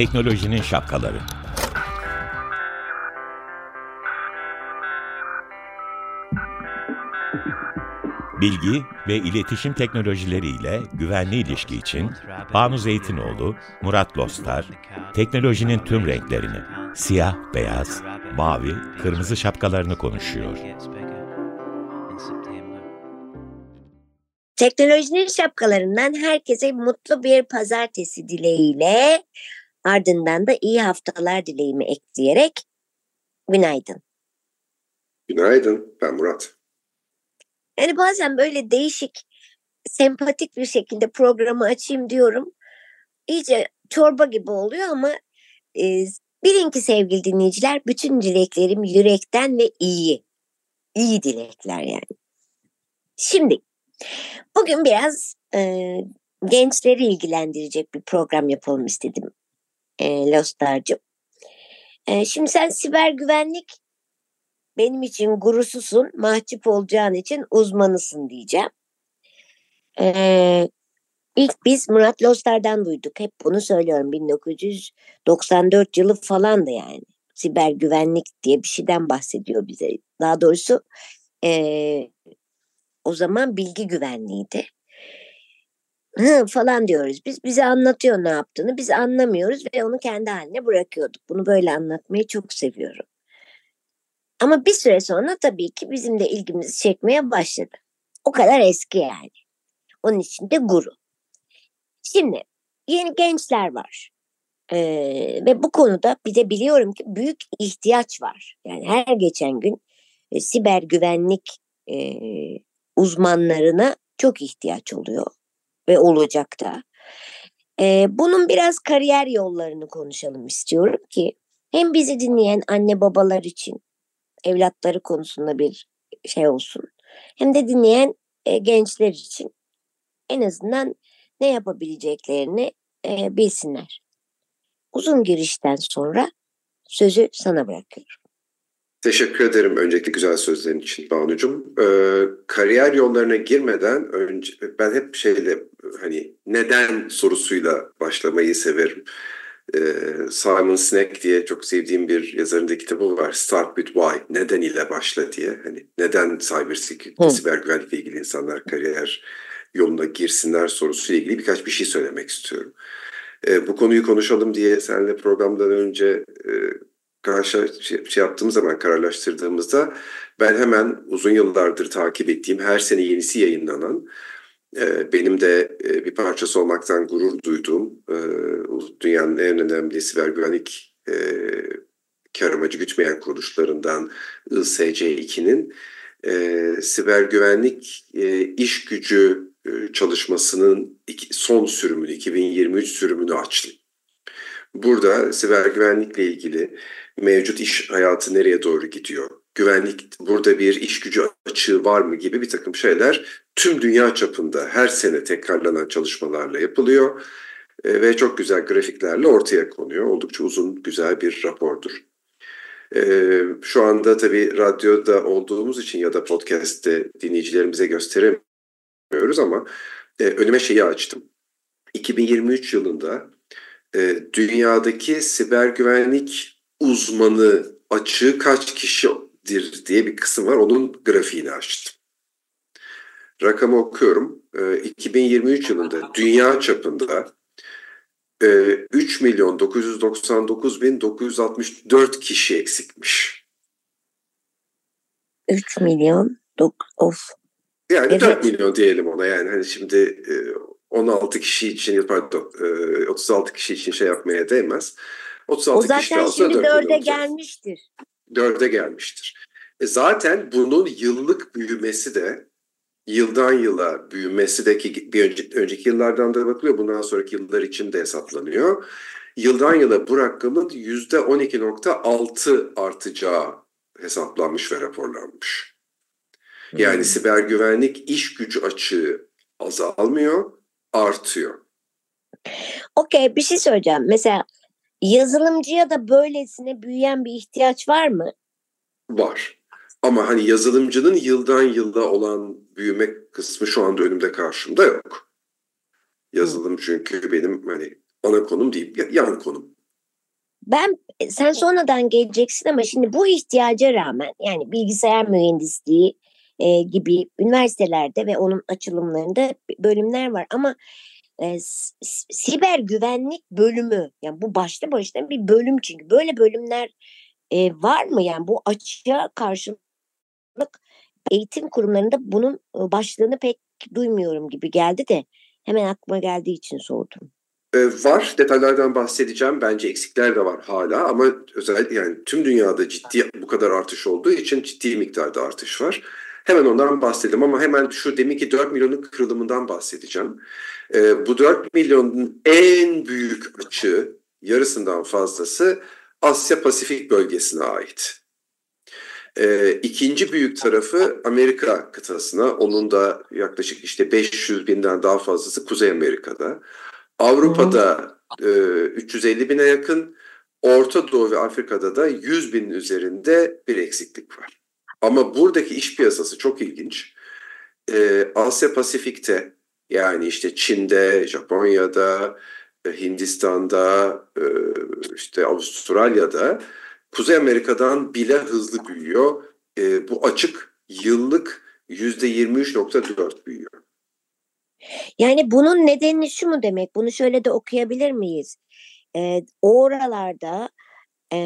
Teknolojinin şapkaları. Bilgi ve iletişim teknolojileriyle güvenli ilişki için Banu Zeytinoğlu, Murat Lostar, teknolojinin tüm renklerini, siyah, beyaz, mavi, kırmızı şapkalarını konuşuyor. Teknolojinin şapkalarından herkese mutlu bir pazartesi dileğiyle ardından da iyi haftalar dileğimi ekleyerek günaydın. Günaydın, ben Murat. Yani bazen böyle değişik, sempatik bir şekilde programı açayım diyorum. İyice çorba gibi oluyor ama e, bilin ki sevgili dinleyiciler bütün dileklerim yürekten ve iyi. İyi dilekler yani. Şimdi bugün biraz e, gençleri ilgilendirecek bir program yapalım istedim e, Lostar'cığım. E, şimdi sen siber güvenlik benim için gurususun, mahcup olacağın için uzmanısın diyeceğim. Ee, ilk biz Murat Lostar'dan duyduk. Hep bunu söylüyorum. 1994 yılı falan da yani. Siber güvenlik diye bir şeyden bahsediyor bize. Daha doğrusu e, o zaman bilgi güvenliğiydi. Hı, falan diyoruz. Biz bize anlatıyor ne yaptığını. Biz anlamıyoruz ve onu kendi haline bırakıyorduk. Bunu böyle anlatmayı çok seviyorum. Ama bir süre sonra tabii ki bizim de ilgimizi çekmeye başladı. O kadar eski yani. Onun için de guru. Şimdi yeni gençler var. Ee, ve bu konuda bir de biliyorum ki büyük ihtiyaç var. Yani her geçen gün e, siber güvenlik e, uzmanlarına çok ihtiyaç oluyor ve olacak da. E, bunun biraz kariyer yollarını konuşalım istiyorum ki hem bizi dinleyen anne babalar için evlatları konusunda bir şey olsun. Hem de dinleyen e, gençler için en azından ne yapabileceklerini e, bilsinler. Uzun girişten sonra sözü sana bırakıyorum. Teşekkür ederim öncelikle güzel sözlerin için Banu'cum. Ee, kariyer yollarına girmeden önce ben hep şeyle hani neden sorusuyla başlamayı severim. Ee, Simon Sinek diye çok sevdiğim bir yazarın da kitabı var. Start with why. Neden ile başla diye. Hani neden cyber security, siber güvenlikle ilgili insanlar kariyer yoluna girsinler sorusuyla ilgili birkaç bir şey söylemek istiyorum. E, bu konuyu konuşalım diye seninle programdan önce e, karşı şey, şey yaptığımız zaman kararlaştırdığımızda ben hemen uzun yıllardır takip ettiğim her sene yenisi yayınlanan ee, benim de e, bir parçası olmaktan gurur duyduğum e, dünyanın en önemli siber güvenlik e, kar amacı gütmeyen kuruluşlarından ISC2'nin siber güvenlik iş gücü çalışmasının son sürümünü 2023 sürümünü açtım. Burada siber güvenlikle ilgili mevcut iş hayatı nereye doğru gidiyor? Güvenlik burada bir iş gücü açığı var mı gibi bir takım şeyler tüm dünya çapında her sene tekrarlanan çalışmalarla yapılıyor e, ve çok güzel grafiklerle ortaya konuyor. Oldukça uzun, güzel bir rapordur. E, şu anda tabii radyoda olduğumuz için ya da podcast'te dinleyicilerimize gösteremiyoruz ama e, önüme şeyi açtım. 2023 yılında e, dünyadaki siber güvenlik uzmanı açığı kaç kişidir diye bir kısım var. Onun grafiğini açtım. Rakamı okuyorum. E, 2023 yılında dünya çapında e, 3 milyon 999 bin 964 kişi eksikmiş. 3 milyon of. Yani evet. 4 milyon diyelim ona yani hani şimdi e, 16 kişi için pardon 36 kişi için şey yapmaya değmez. 36 o zaten kişi şimdi şimdi 4'e gelmiştir. 4'e gelmiştir. E zaten bunun yıllık büyümesi de yıldan yıla büyümesi de ki bir önceki, önceki yıllardan da bakılıyor. Bundan sonraki yıllar için de hesaplanıyor. Yıldan yıla bu rakamın %12.6 artacağı hesaplanmış ve raporlanmış. Yani hmm. siber güvenlik iş gücü açığı azalmıyor, artıyor. Okey bir şey söyleyeceğim. Mesela yazılımcıya da böylesine büyüyen bir ihtiyaç var mı? Var. Ama hani yazılımcının yıldan yılda olan büyüme kısmı şu anda önümde karşımda yok. Yazılım çünkü benim hani ana konum değil, yan konum. ben sen sonradan geleceksin ama şimdi bu ihtiyaca rağmen yani bilgisayar mühendisliği e, gibi üniversitelerde ve onun açılımlarında bölümler var ama e, siber güvenlik bölümü yani bu başta başına bir bölüm çünkü böyle bölümler e, var mı yani bu açığa karşılık eğitim kurumlarında bunun başlığını pek duymuyorum gibi geldi de hemen aklıma geldiği için sordum. Ee, var detaylardan bahsedeceğim. Bence eksikler de var hala ama özellikle yani tüm dünyada ciddi bu kadar artış olduğu için ciddi miktarda artış var. Hemen ondan bahsedelim ama hemen şu deminki 4 milyonun kırılımından bahsedeceğim. Ee, bu 4 milyonun en büyük açığı yarısından fazlası Asya Pasifik bölgesine ait. Ee, ikinci büyük tarafı Amerika kıtasına. Onun da yaklaşık işte 500 binden daha fazlası Kuzey Amerika'da. Avrupa'da e, 350 bine yakın, Orta Doğu ve Afrika'da da 100 binin üzerinde bir eksiklik var. Ama buradaki iş piyasası çok ilginç. Ee, Asya Pasifik'te yani işte Çin'de, Japonya'da, e, Hindistan'da, e, işte Avustralya'da, Kuzey Amerika'dan bile hızlı büyüyor. E, bu açık yıllık %23.4 büyüyor. Yani bunun nedeni şu mu demek? Bunu şöyle de okuyabilir miyiz? Ee, oralarda e,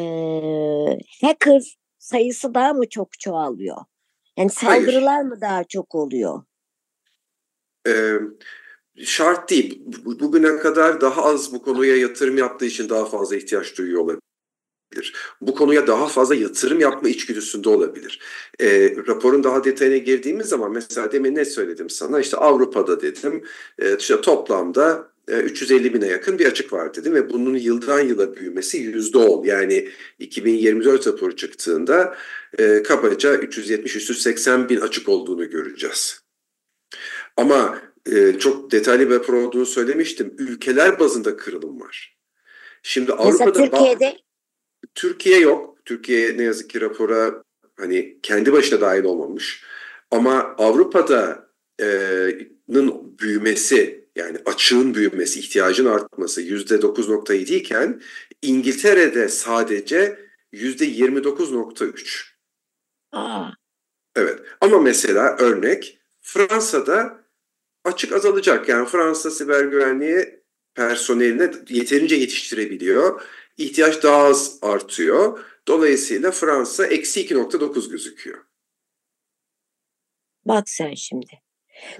hacker sayısı daha mı çok çoğalıyor? Yani saldırılar Hayır. mı daha çok oluyor? Ee, şart değil. Bugüne kadar daha az bu konuya yatırım yaptığı için daha fazla ihtiyaç duyuyor olabilir bu konuya daha fazla yatırım yapma içgüdüsünde olabilir. E, raporun daha detayına girdiğimiz zaman mesela demin ne söyledim sana işte Avrupa'da dedim e, işte toplamda 350 e, bine yakın bir açık var dedim ve bunun yıldan yıla büyümesi yüzde ol. Yani 2024 raporu çıktığında e, kabaca 370-380 bin açık olduğunu göreceğiz. Ama e, çok detaylı bir rapor olduğunu söylemiştim. Ülkeler bazında kırılım var. Şimdi Avrupa'da Mesela Türkiye'de Türkiye yok. Türkiye ne yazık ki rapora hani kendi başına dahil olmamış. Ama Avrupa'da'nın büyümesi yani açığın büyümesi, ihtiyacın artması yüzde 9.7 iken İngiltere'de sadece yüzde 29.3. Evet ama mesela örnek Fransa'da açık azalacak. Yani Fransa siber güvenliği personeline yeterince yetiştirebiliyor ihtiyaç daha az artıyor. Dolayısıyla Fransa eksi 2.9 gözüküyor. Bak sen şimdi.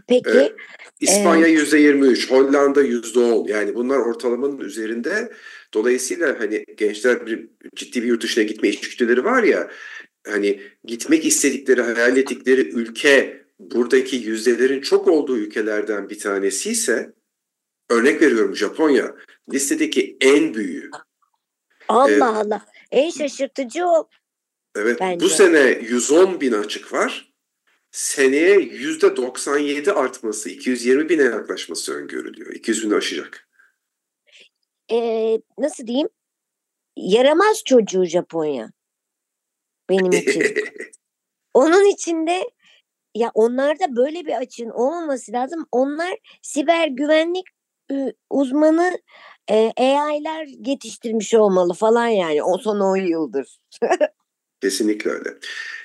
Peki. Ee, İspanya yüzde 23, Hollanda yüzde 10. Yani bunlar ortalamanın üzerinde. Dolayısıyla hani gençler bir, ciddi bir yurt dışına gitme içgüdüleri var ya. Hani gitmek istedikleri, hayal ettikleri ülke buradaki yüzdelerin çok olduğu ülkelerden bir tanesi ise örnek veriyorum Japonya listedeki en büyüğü. Allah ee, Allah. En şaşırtıcı o. Evet bence. bu sene 110 bin açık var. Seneye %97 artması, 220 bine yaklaşması öngörülüyor. 200 bin aşacak. Ee, nasıl diyeyim? Yaramaz çocuğu Japonya. Benim için. Onun içinde ya onlarda böyle bir açığın olmaması lazım. Onlar siber güvenlik uzmanı e, AI'ler yetiştirmiş olmalı falan yani o son 10 yıldır. Kesinlikle öyle.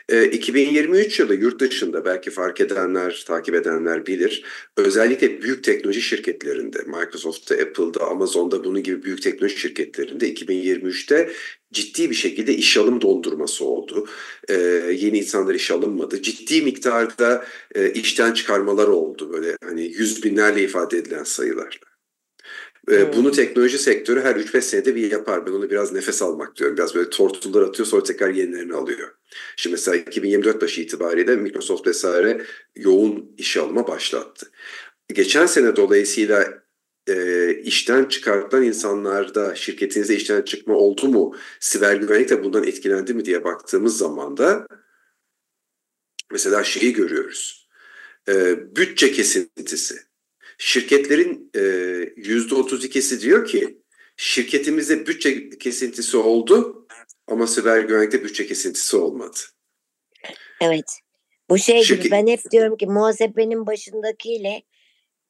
E, 2023 yılı yurt dışında belki fark edenler, takip edenler bilir. Özellikle büyük teknoloji şirketlerinde, Microsoft'ta, Apple'da, Amazon'da bunun gibi büyük teknoloji şirketlerinde 2023'te ciddi bir şekilde iş alım dondurması oldu. E, yeni insanlar iş alınmadı. Ciddi miktarda e, işten çıkarmalar oldu. Böyle hani yüz binlerle ifade edilen sayılarla. Hmm. Bunu teknoloji sektörü her 3-5 senede bir yapar. Ben onu biraz nefes almak diyorum. Biraz böyle tortullar atıyor sonra tekrar yenilerini alıyor. Şimdi mesela 2024 başı itibariyle Microsoft vesaire yoğun iş alma başlattı. Geçen sene dolayısıyla e, işten çıkartılan insanlarda şirketinizde işten çıkma oldu mu? Siber güvenlik de bundan etkilendi mi diye baktığımız zaman da mesela şeyi görüyoruz. E, bütçe kesintisi Şirketlerin yüzde otuz ikisi diyor ki şirketimizde bütçe kesintisi oldu ama siber güvenlikte bütçe kesintisi olmadı. Evet. Bu şey Şirket... gibi ben hep diyorum ki muhasebenin başındakiyle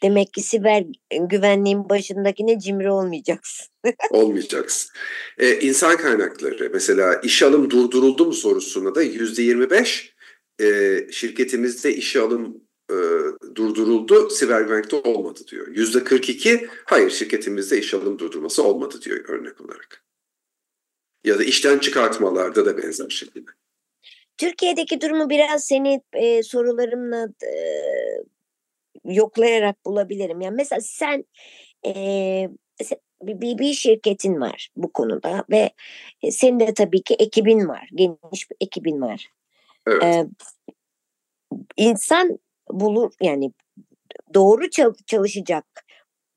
Demek ki siber güvenliğin başındakine cimri olmayacaksın. olmayacaksın. Ee, insan kaynakları mesela iş alım durduruldu mu sorusuna da yüzde 25 e, şirketimizde işe alım e, durduruldu, siber güvenlikte olmadı diyor. Yüzde 42 hayır şirketimizde iş alım durdurması olmadı diyor örnek olarak. Ya da işten çıkartmalarda da benzer şekilde. Türkiye'deki durumu biraz seni e, sorularımla e, yoklayarak bulabilirim. Yani mesela sen e, bir, bir şirketin var bu konuda ve senin de tabii ki ekibin var. Geniş bir ekibin var. Evet. Ee, insan bulur yani doğru çalışacak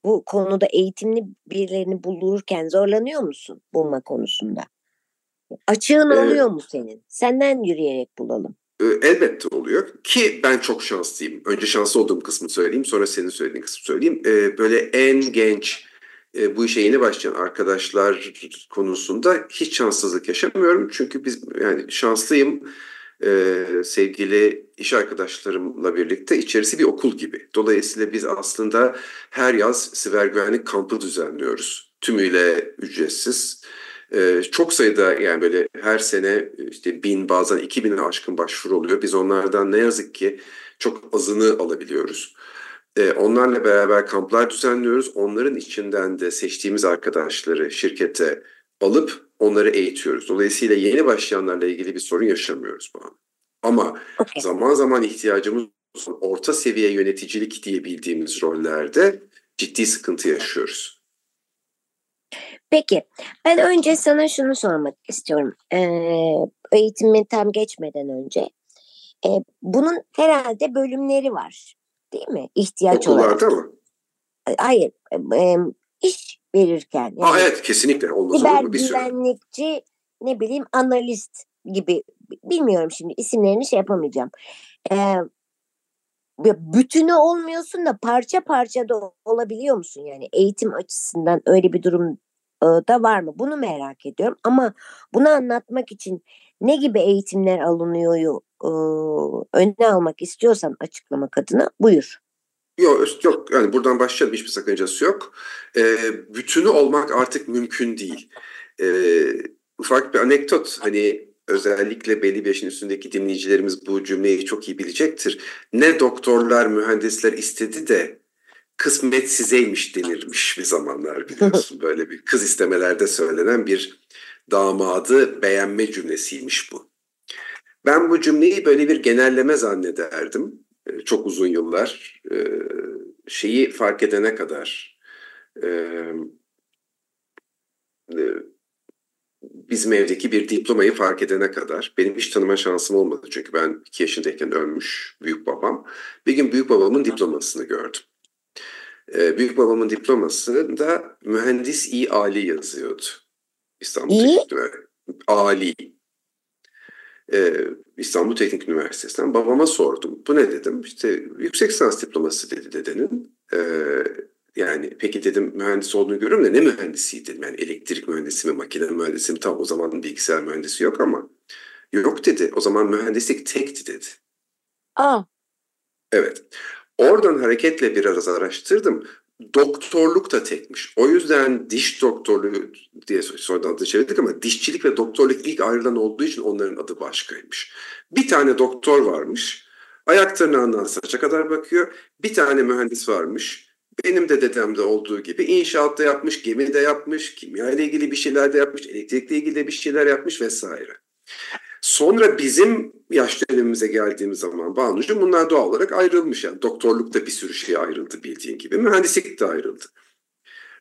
bu konuda eğitimli birilerini bulurken zorlanıyor musun bulma konusunda? Açığın ee, oluyor mu senin? Senden yürüyerek bulalım. Elbette oluyor ki ben çok şanslıyım. Önce şanslı olduğum kısmı söyleyeyim sonra senin söylediğin kısmı söyleyeyim. Ee, böyle en genç e, bu işe yeni başlayan arkadaşlar konusunda hiç şanssızlık yaşamıyorum. Çünkü biz yani şanslıyım e, sevgili iş arkadaşlarımla birlikte içerisi bir okul gibi. Dolayısıyla biz aslında her yaz siber güvenlik kampı düzenliyoruz. Tümüyle ücretsiz. Ee, çok sayıda yani böyle her sene işte bin bazen iki bine aşkın başvuru oluyor. Biz onlardan ne yazık ki çok azını alabiliyoruz. Ee, onlarla beraber kamplar düzenliyoruz. Onların içinden de seçtiğimiz arkadaşları şirkete alıp onları eğitiyoruz. Dolayısıyla yeni başlayanlarla ilgili bir sorun yaşamıyoruz bu an. Ama okay. zaman zaman ihtiyacımız orta seviye yöneticilik diye bildiğimiz rollerde ciddi sıkıntı yaşıyoruz. Peki ben önce sana şunu sormak istiyorum. Ee, eğitimi tam geçmeden önce. Ee, bunun herhalde bölümleri var değil mi? İhtiyaç Okullarda olarak. mı? Hayır. E, iş verirken. Yani Aa, evet kesinlikle. Olmaz siber olur mu? Bir güvenlikçi ne bileyim analist gibi bilmiyorum şimdi isimlerini şey yapamayacağım. Ee, bütünü olmuyorsun da parça parça da olabiliyor musun yani eğitim açısından öyle bir durum da var mı? Bunu merak ediyorum ama bunu anlatmak için ne gibi eğitimler alınıyor öne almak istiyorsan açıklamak adına buyur. Yok yok yani buradan başlayalım hiçbir sakıncası yok. Ee, bütünü olmak artık mümkün değil. Ee, ufak bir anekdot hani özellikle belli bir yaşın üstündeki dinleyicilerimiz bu cümleyi çok iyi bilecektir. Ne doktorlar, mühendisler istedi de kısmet sizeymiş denirmiş bir zamanlar biliyorsun. Böyle bir kız istemelerde söylenen bir damadı beğenme cümlesiymiş bu. Ben bu cümleyi böyle bir genelleme zannederdim. Ee, çok uzun yıllar. Ee, şeyi fark edene kadar e, e, bizim evdeki bir diplomayı fark edene kadar benim hiç tanıma şansım olmadı. Çünkü ben iki yaşındayken ölmüş büyük babam. Bir gün büyük babamın diplomasını gördüm. Ee, büyük babamın diplomasında mühendis İ Ali yazıyordu. İstanbul İyi. Teknik Üniversitesi. Ali. Ee, İstanbul Teknik Üniversitesi'nden babama sordum. Bu ne dedim? İşte yüksek lisans diploması dedi dedenin. Ee, yani peki dedim mühendis olduğunu görüyorum da ne mühendisi dedim. Yani elektrik mühendisi mi, makine mühendisi mi? Tam o zaman bilgisayar mühendisi yok ama. Yok dedi. O zaman mühendislik tekti dedi. Aa. Evet. Oradan hareketle biraz araştırdım. Doktorluk da tekmiş. O yüzden diş doktorluğu diye sonradan adı çevirdik ama dişçilik ve doktorluk ilk ayrılan olduğu için onların adı başkaymış. Bir tane doktor varmış. Ayak tırnağından saça kadar bakıyor. Bir tane mühendis varmış. Benim de dedemde olduğu gibi inşaatta yapmış, gemide yapmış, kimya ile ilgili bir şeyler de yapmış, elektrikle ilgili de bir şeyler yapmış vesaire. Sonra bizim yaş dönemimize geldiğimiz zaman Banucuğum bunlar doğal olarak ayrılmış. Yani doktorlukta bir sürü şey ayrıldı bildiğin gibi. Mühendislik de ayrıldı.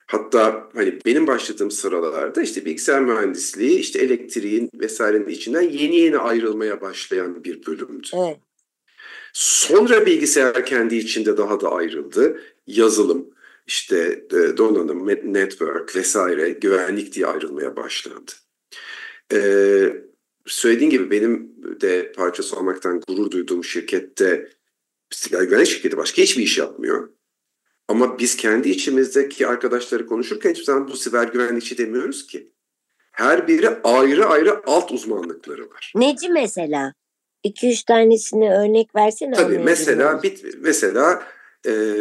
Hatta hani benim başladığım sıralarda işte bilgisayar mühendisliği, işte elektriğin vesairenin içinden yeni yeni ayrılmaya başlayan bir bölümdü. Evet. Sonra bilgisayar kendi içinde daha da ayrıldı. Yazılım, işte e, donanım, network vesaire güvenlik diye ayrılmaya başlandı. Ee, söylediğin gibi benim de parçası olmaktan gurur duyduğum şirkette siber güvenlik şirketi başka hiçbir iş yapmıyor. Ama biz kendi içimizdeki arkadaşları konuşurken hiçbir zaman bu siber güvenlikçi demiyoruz ki. Her biri ayrı ayrı alt uzmanlıkları var. Neci mesela? 2-3 tanesini örnek versene. Tabii mesela bir, mesela e,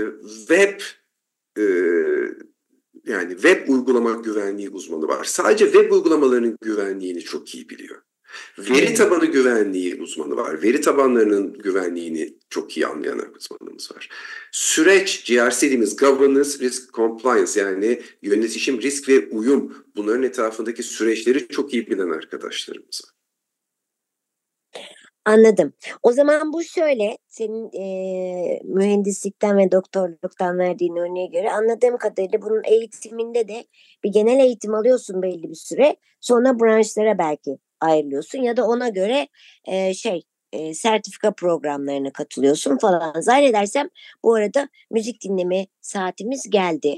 web e, yani web uygulama güvenliği uzmanı var. Sadece web uygulamalarının güvenliğini çok iyi biliyor. Veri tabanı güvenliği uzmanı var. Veri tabanlarının güvenliğini çok iyi anlayan uzmanımız var. Süreç, GRC dediğimiz Governance Risk Compliance yani yönetişim, risk ve uyum bunların etrafındaki süreçleri çok iyi bilen arkadaşlarımız var. Anladım. O zaman bu şöyle, senin e, mühendislikten ve doktorluktan verdiğin örneğe göre anladığım kadarıyla bunun eğitiminde de bir genel eğitim alıyorsun belli bir süre. Sonra branşlara belki ayrılıyorsun ya da ona göre e, şey e, sertifika programlarına katılıyorsun falan. Zannedersem bu arada müzik dinleme saatimiz geldi.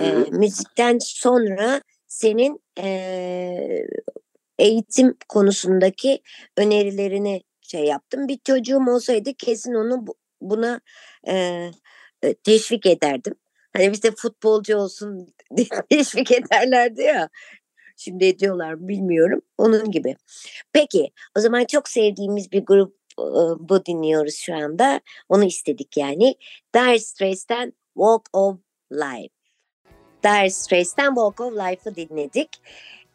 E, müzikten sonra senin e, eğitim konusundaki önerilerini şey yaptım. Bir çocuğum olsaydı kesin onu buna e, teşvik ederdim. Hani bizde futbolcu olsun teşvik ederlerdi ya. Şimdi ediyorlar bilmiyorum. Onun gibi. Peki o zaman çok sevdiğimiz bir grup bu dinliyoruz şu anda. Onu istedik yani. Dire Straits'ten Walk of Life. Dire Straits'ten Walk of Life'ı dinledik.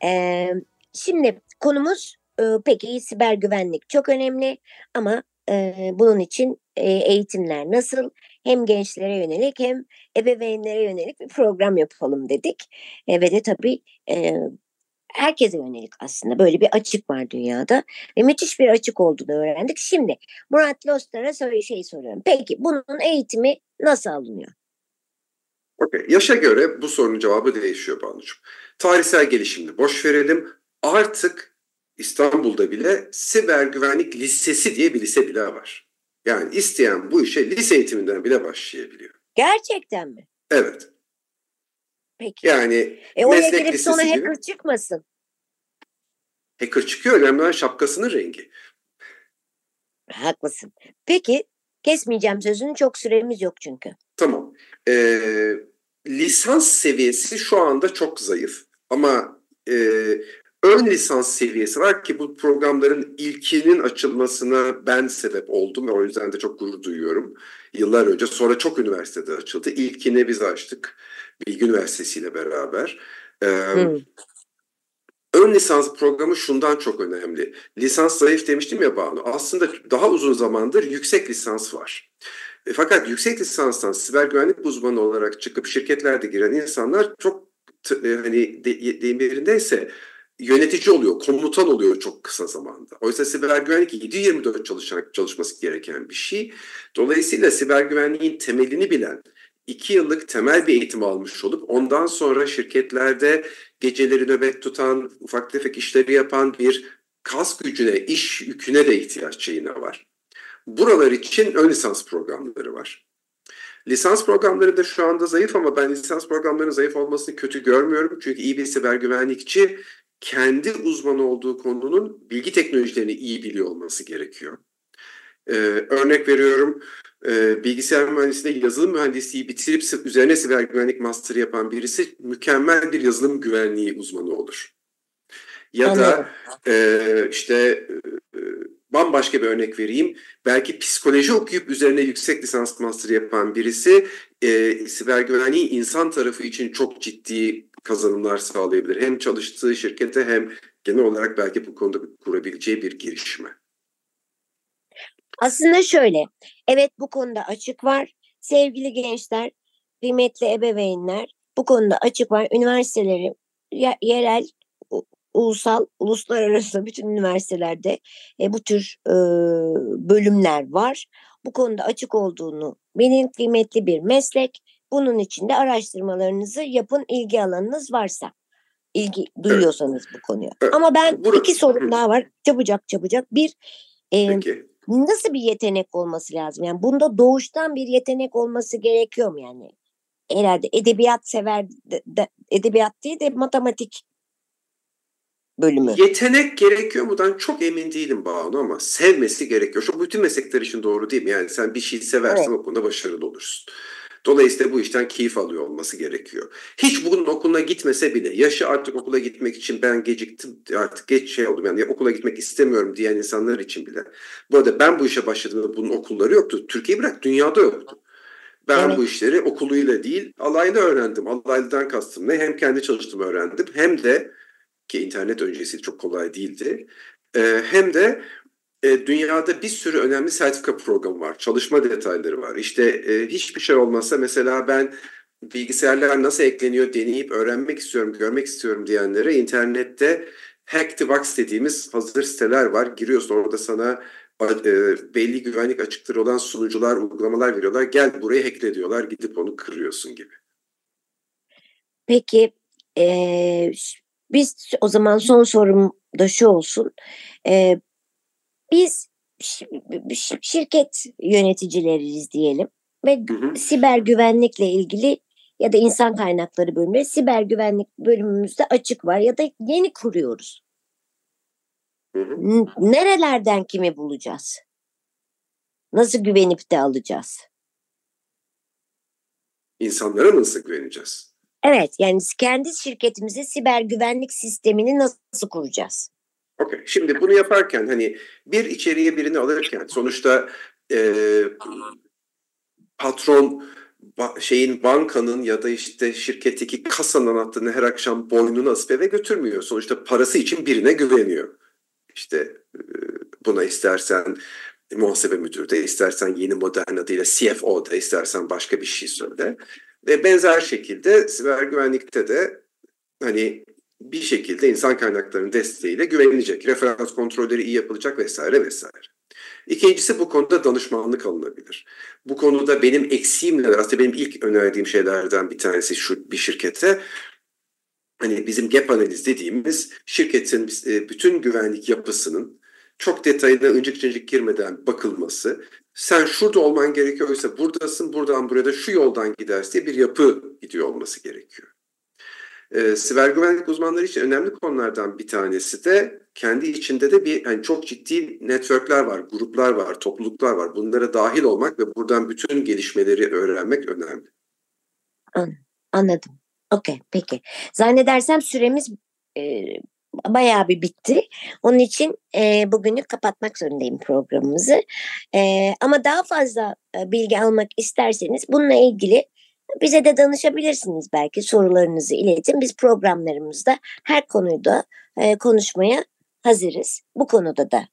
Ee, şimdi konumuz e, peki siber güvenlik çok önemli ama e, bunun için e, eğitimler nasıl? Hem gençlere yönelik hem ebeveynlere yönelik bir program yapalım dedik. E, ve de tabii e, herkese yönelik aslında böyle bir açık var dünyada ve müthiş bir açık olduğunu öğrendik. Şimdi Murat Lostar'a şey soruyorum. Peki bunun eğitimi nasıl alınıyor? Okay. Yaşa göre bu sorunun cevabı değişiyor Banucuğum. Tarihsel gelişimini boş verelim. Artık İstanbul'da bile siber güvenlik lisesi diye bir lise bile var. Yani isteyen bu işe lise eğitiminden bile başlayabiliyor. Gerçekten mi? Evet. Peki. Yani e oraya girip sonra hacker gibi. çıkmasın. Hacker çıkıyor. Önemli olan şapkasının rengi. Haklısın. Peki kesmeyeceğim sözünü çok süremiz yok çünkü. Tamam. Ee, lisans seviyesi şu anda çok zayıf. Ama e, ön lisans seviyesi var ki bu programların ilkinin açılmasına ben sebep oldum ve o yüzden de çok gurur duyuyorum. Yıllar önce sonra çok üniversitede açıldı. İlkini biz açtık. Bilgi Üniversitesi ile beraber. Ee, hmm. Ön lisans programı şundan çok önemli. Lisans zayıf demiştim ya Banu. Aslında daha uzun zamandır yüksek lisans var. E, fakat yüksek lisanstan siber güvenlik uzmanı olarak çıkıp şirketlerde giren insanlar çok e, hani de, deyim yerindeyse yönetici oluyor, komutan oluyor çok kısa zamanda. Oysa siber güvenlik 7-24 çalışarak çalışması gereken bir şey. Dolayısıyla siber güvenliğin temelini bilen, iki yıllık temel bir eğitim almış olup ondan sonra şirketlerde geceleri nöbet tutan, ufak tefek işleri yapan bir kas gücüne, iş yüküne de ihtiyaç yine var. Buralar için ön lisans programları var. Lisans programları da şu anda zayıf ama ben lisans programlarının zayıf olmasını kötü görmüyorum. Çünkü iyi bir siber güvenlikçi kendi uzman olduğu konunun bilgi teknolojilerini iyi biliyor olması gerekiyor. Ee, örnek veriyorum e, bilgisayar mühendisliğinde yazılım mühendisliği bitirip üzerine siber güvenlik master yapan birisi mükemmel bir yazılım güvenliği uzmanı olur. Ya da e, işte e, bambaşka bir örnek vereyim. Belki psikoloji okuyup üzerine yüksek lisans master yapan birisi e, siber güvenliği insan tarafı için çok ciddi kazanımlar sağlayabilir. Hem çalıştığı şirkete hem genel olarak belki bu konuda kurabileceği bir girişime. Aslında şöyle, evet bu konuda açık var. Sevgili gençler, kıymetli ebeveynler, bu konuda açık var. Üniversiteleri, yerel, ulusal, uluslararası bütün üniversitelerde e, bu tür e, bölümler var. Bu konuda açık olduğunu benim kıymetli bir meslek. Bunun için de araştırmalarınızı yapın ilgi alanınız varsa. ilgi duyuyorsanız bu konuya. Ama ben Burası. iki sorum daha var. Çabucak çabucak. Bir, e, Peki nasıl bir yetenek olması lazım? Yani bunda doğuştan bir yetenek olması gerekiyor mu yani? Herhalde edebiyat sever, de, de, edebiyat değil de matematik bölümü. Yetenek gerekiyor mudan çok emin değilim Banu ama sevmesi gerekiyor. Şu bütün meslekler için doğru değil mi? Yani sen bir şey seversen evet. o konuda başarılı olursun. Dolayısıyla bu işten keyif alıyor olması gerekiyor. Hiç bunun okuluna gitmese bile yaşı artık okula gitmek için ben geciktim artık geç şey oldum yani okula gitmek istemiyorum diyen insanlar için bile. Bu arada ben bu işe başladığımda bunun okulları yoktu. Türkiye bırak dünyada yoktu. Ben Evet. bu işleri okuluyla değil alaylı öğrendim. Alaylıdan kastım ne? Hem kendi çalıştığımı öğrendim hem de ki internet öncesi çok kolay değildi. Hem de e, dünyada bir sürü önemli sertifika programı var. Çalışma detayları var. İşte e, hiçbir şey olmasa mesela ben bilgisayarlar nasıl ekleniyor deneyip öğrenmek istiyorum, görmek istiyorum diyenlere internette Hack the Box dediğimiz hazır siteler var. Giriyorsun orada sana e, belli güvenlik açıkları olan sunucular, uygulamalar veriyorlar. Gel burayı hackle diyorlar. Gidip onu kırıyorsun gibi. Peki ş- biz o zaman son sorum da şu olsun. Eee, biz şi- şi- şirket yöneticileriyiz diyelim ve Hı hı. siber güvenlikle ilgili ya da insan kaynakları bölümü siber güvenlik bölümümüzde açık var ya da yeni kuruyoruz. Hı hı. Nerelerden kimi bulacağız? Nasıl güvenip de alacağız? İnsanlara nasıl güveneceğiz? Evet yani kendi şirketimize siber güvenlik sistemini nasıl kuracağız? Okey. Şimdi bunu yaparken hani bir içeriye birini alırken sonuçta e, patron şeyin bankanın ya da işte şirketteki kasanın anahtarını her akşam boynuna asıp eve götürmüyor. Sonuçta parası için birine güveniyor. İşte e, buna istersen muhasebe müdürü de istersen yeni modern adıyla CFO da istersen başka bir şey söyle. Ve benzer şekilde siber güvenlikte de hani bir şekilde insan kaynaklarının desteğiyle güvenilecek. Referans kontrolleri iyi yapılacak vesaire vesaire. İkincisi bu konuda danışmanlık alınabilir. Bu konuda benim eksiğim neler? Aslında benim ilk önerdiğim şeylerden bir tanesi şu bir şirkete hani bizim gap analiz dediğimiz şirketin e, bütün güvenlik yapısının çok detayına ıncık cıncık girmeden bakılması. Sen şurada olman gerekiyorsa buradasın, buradan buraya da şu yoldan gidersin diye bir yapı gidiyor olması gerekiyor. E, siber güvenlik uzmanları için önemli konulardan bir tanesi de kendi içinde de bir yani çok ciddi networkler var, gruplar var, topluluklar var. Bunlara dahil olmak ve buradan bütün gelişmeleri öğrenmek önemli. Anladım. Okey, peki. Zannedersem süremiz e, bayağı bir bitti. Onun için e, bugünlük kapatmak zorundayım programımızı. E, ama daha fazla e, bilgi almak isterseniz bununla ilgili bize de danışabilirsiniz belki sorularınızı iletin. Biz programlarımızda her konuda e, konuşmaya hazırız. Bu konuda da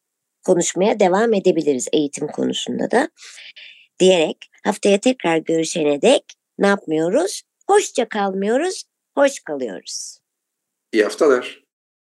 konuşmaya devam edebiliriz eğitim konusunda da. Diyerek haftaya tekrar görüşene dek ne yapmıyoruz? Hoşça kalmıyoruz, hoş kalıyoruz. İyi haftalar.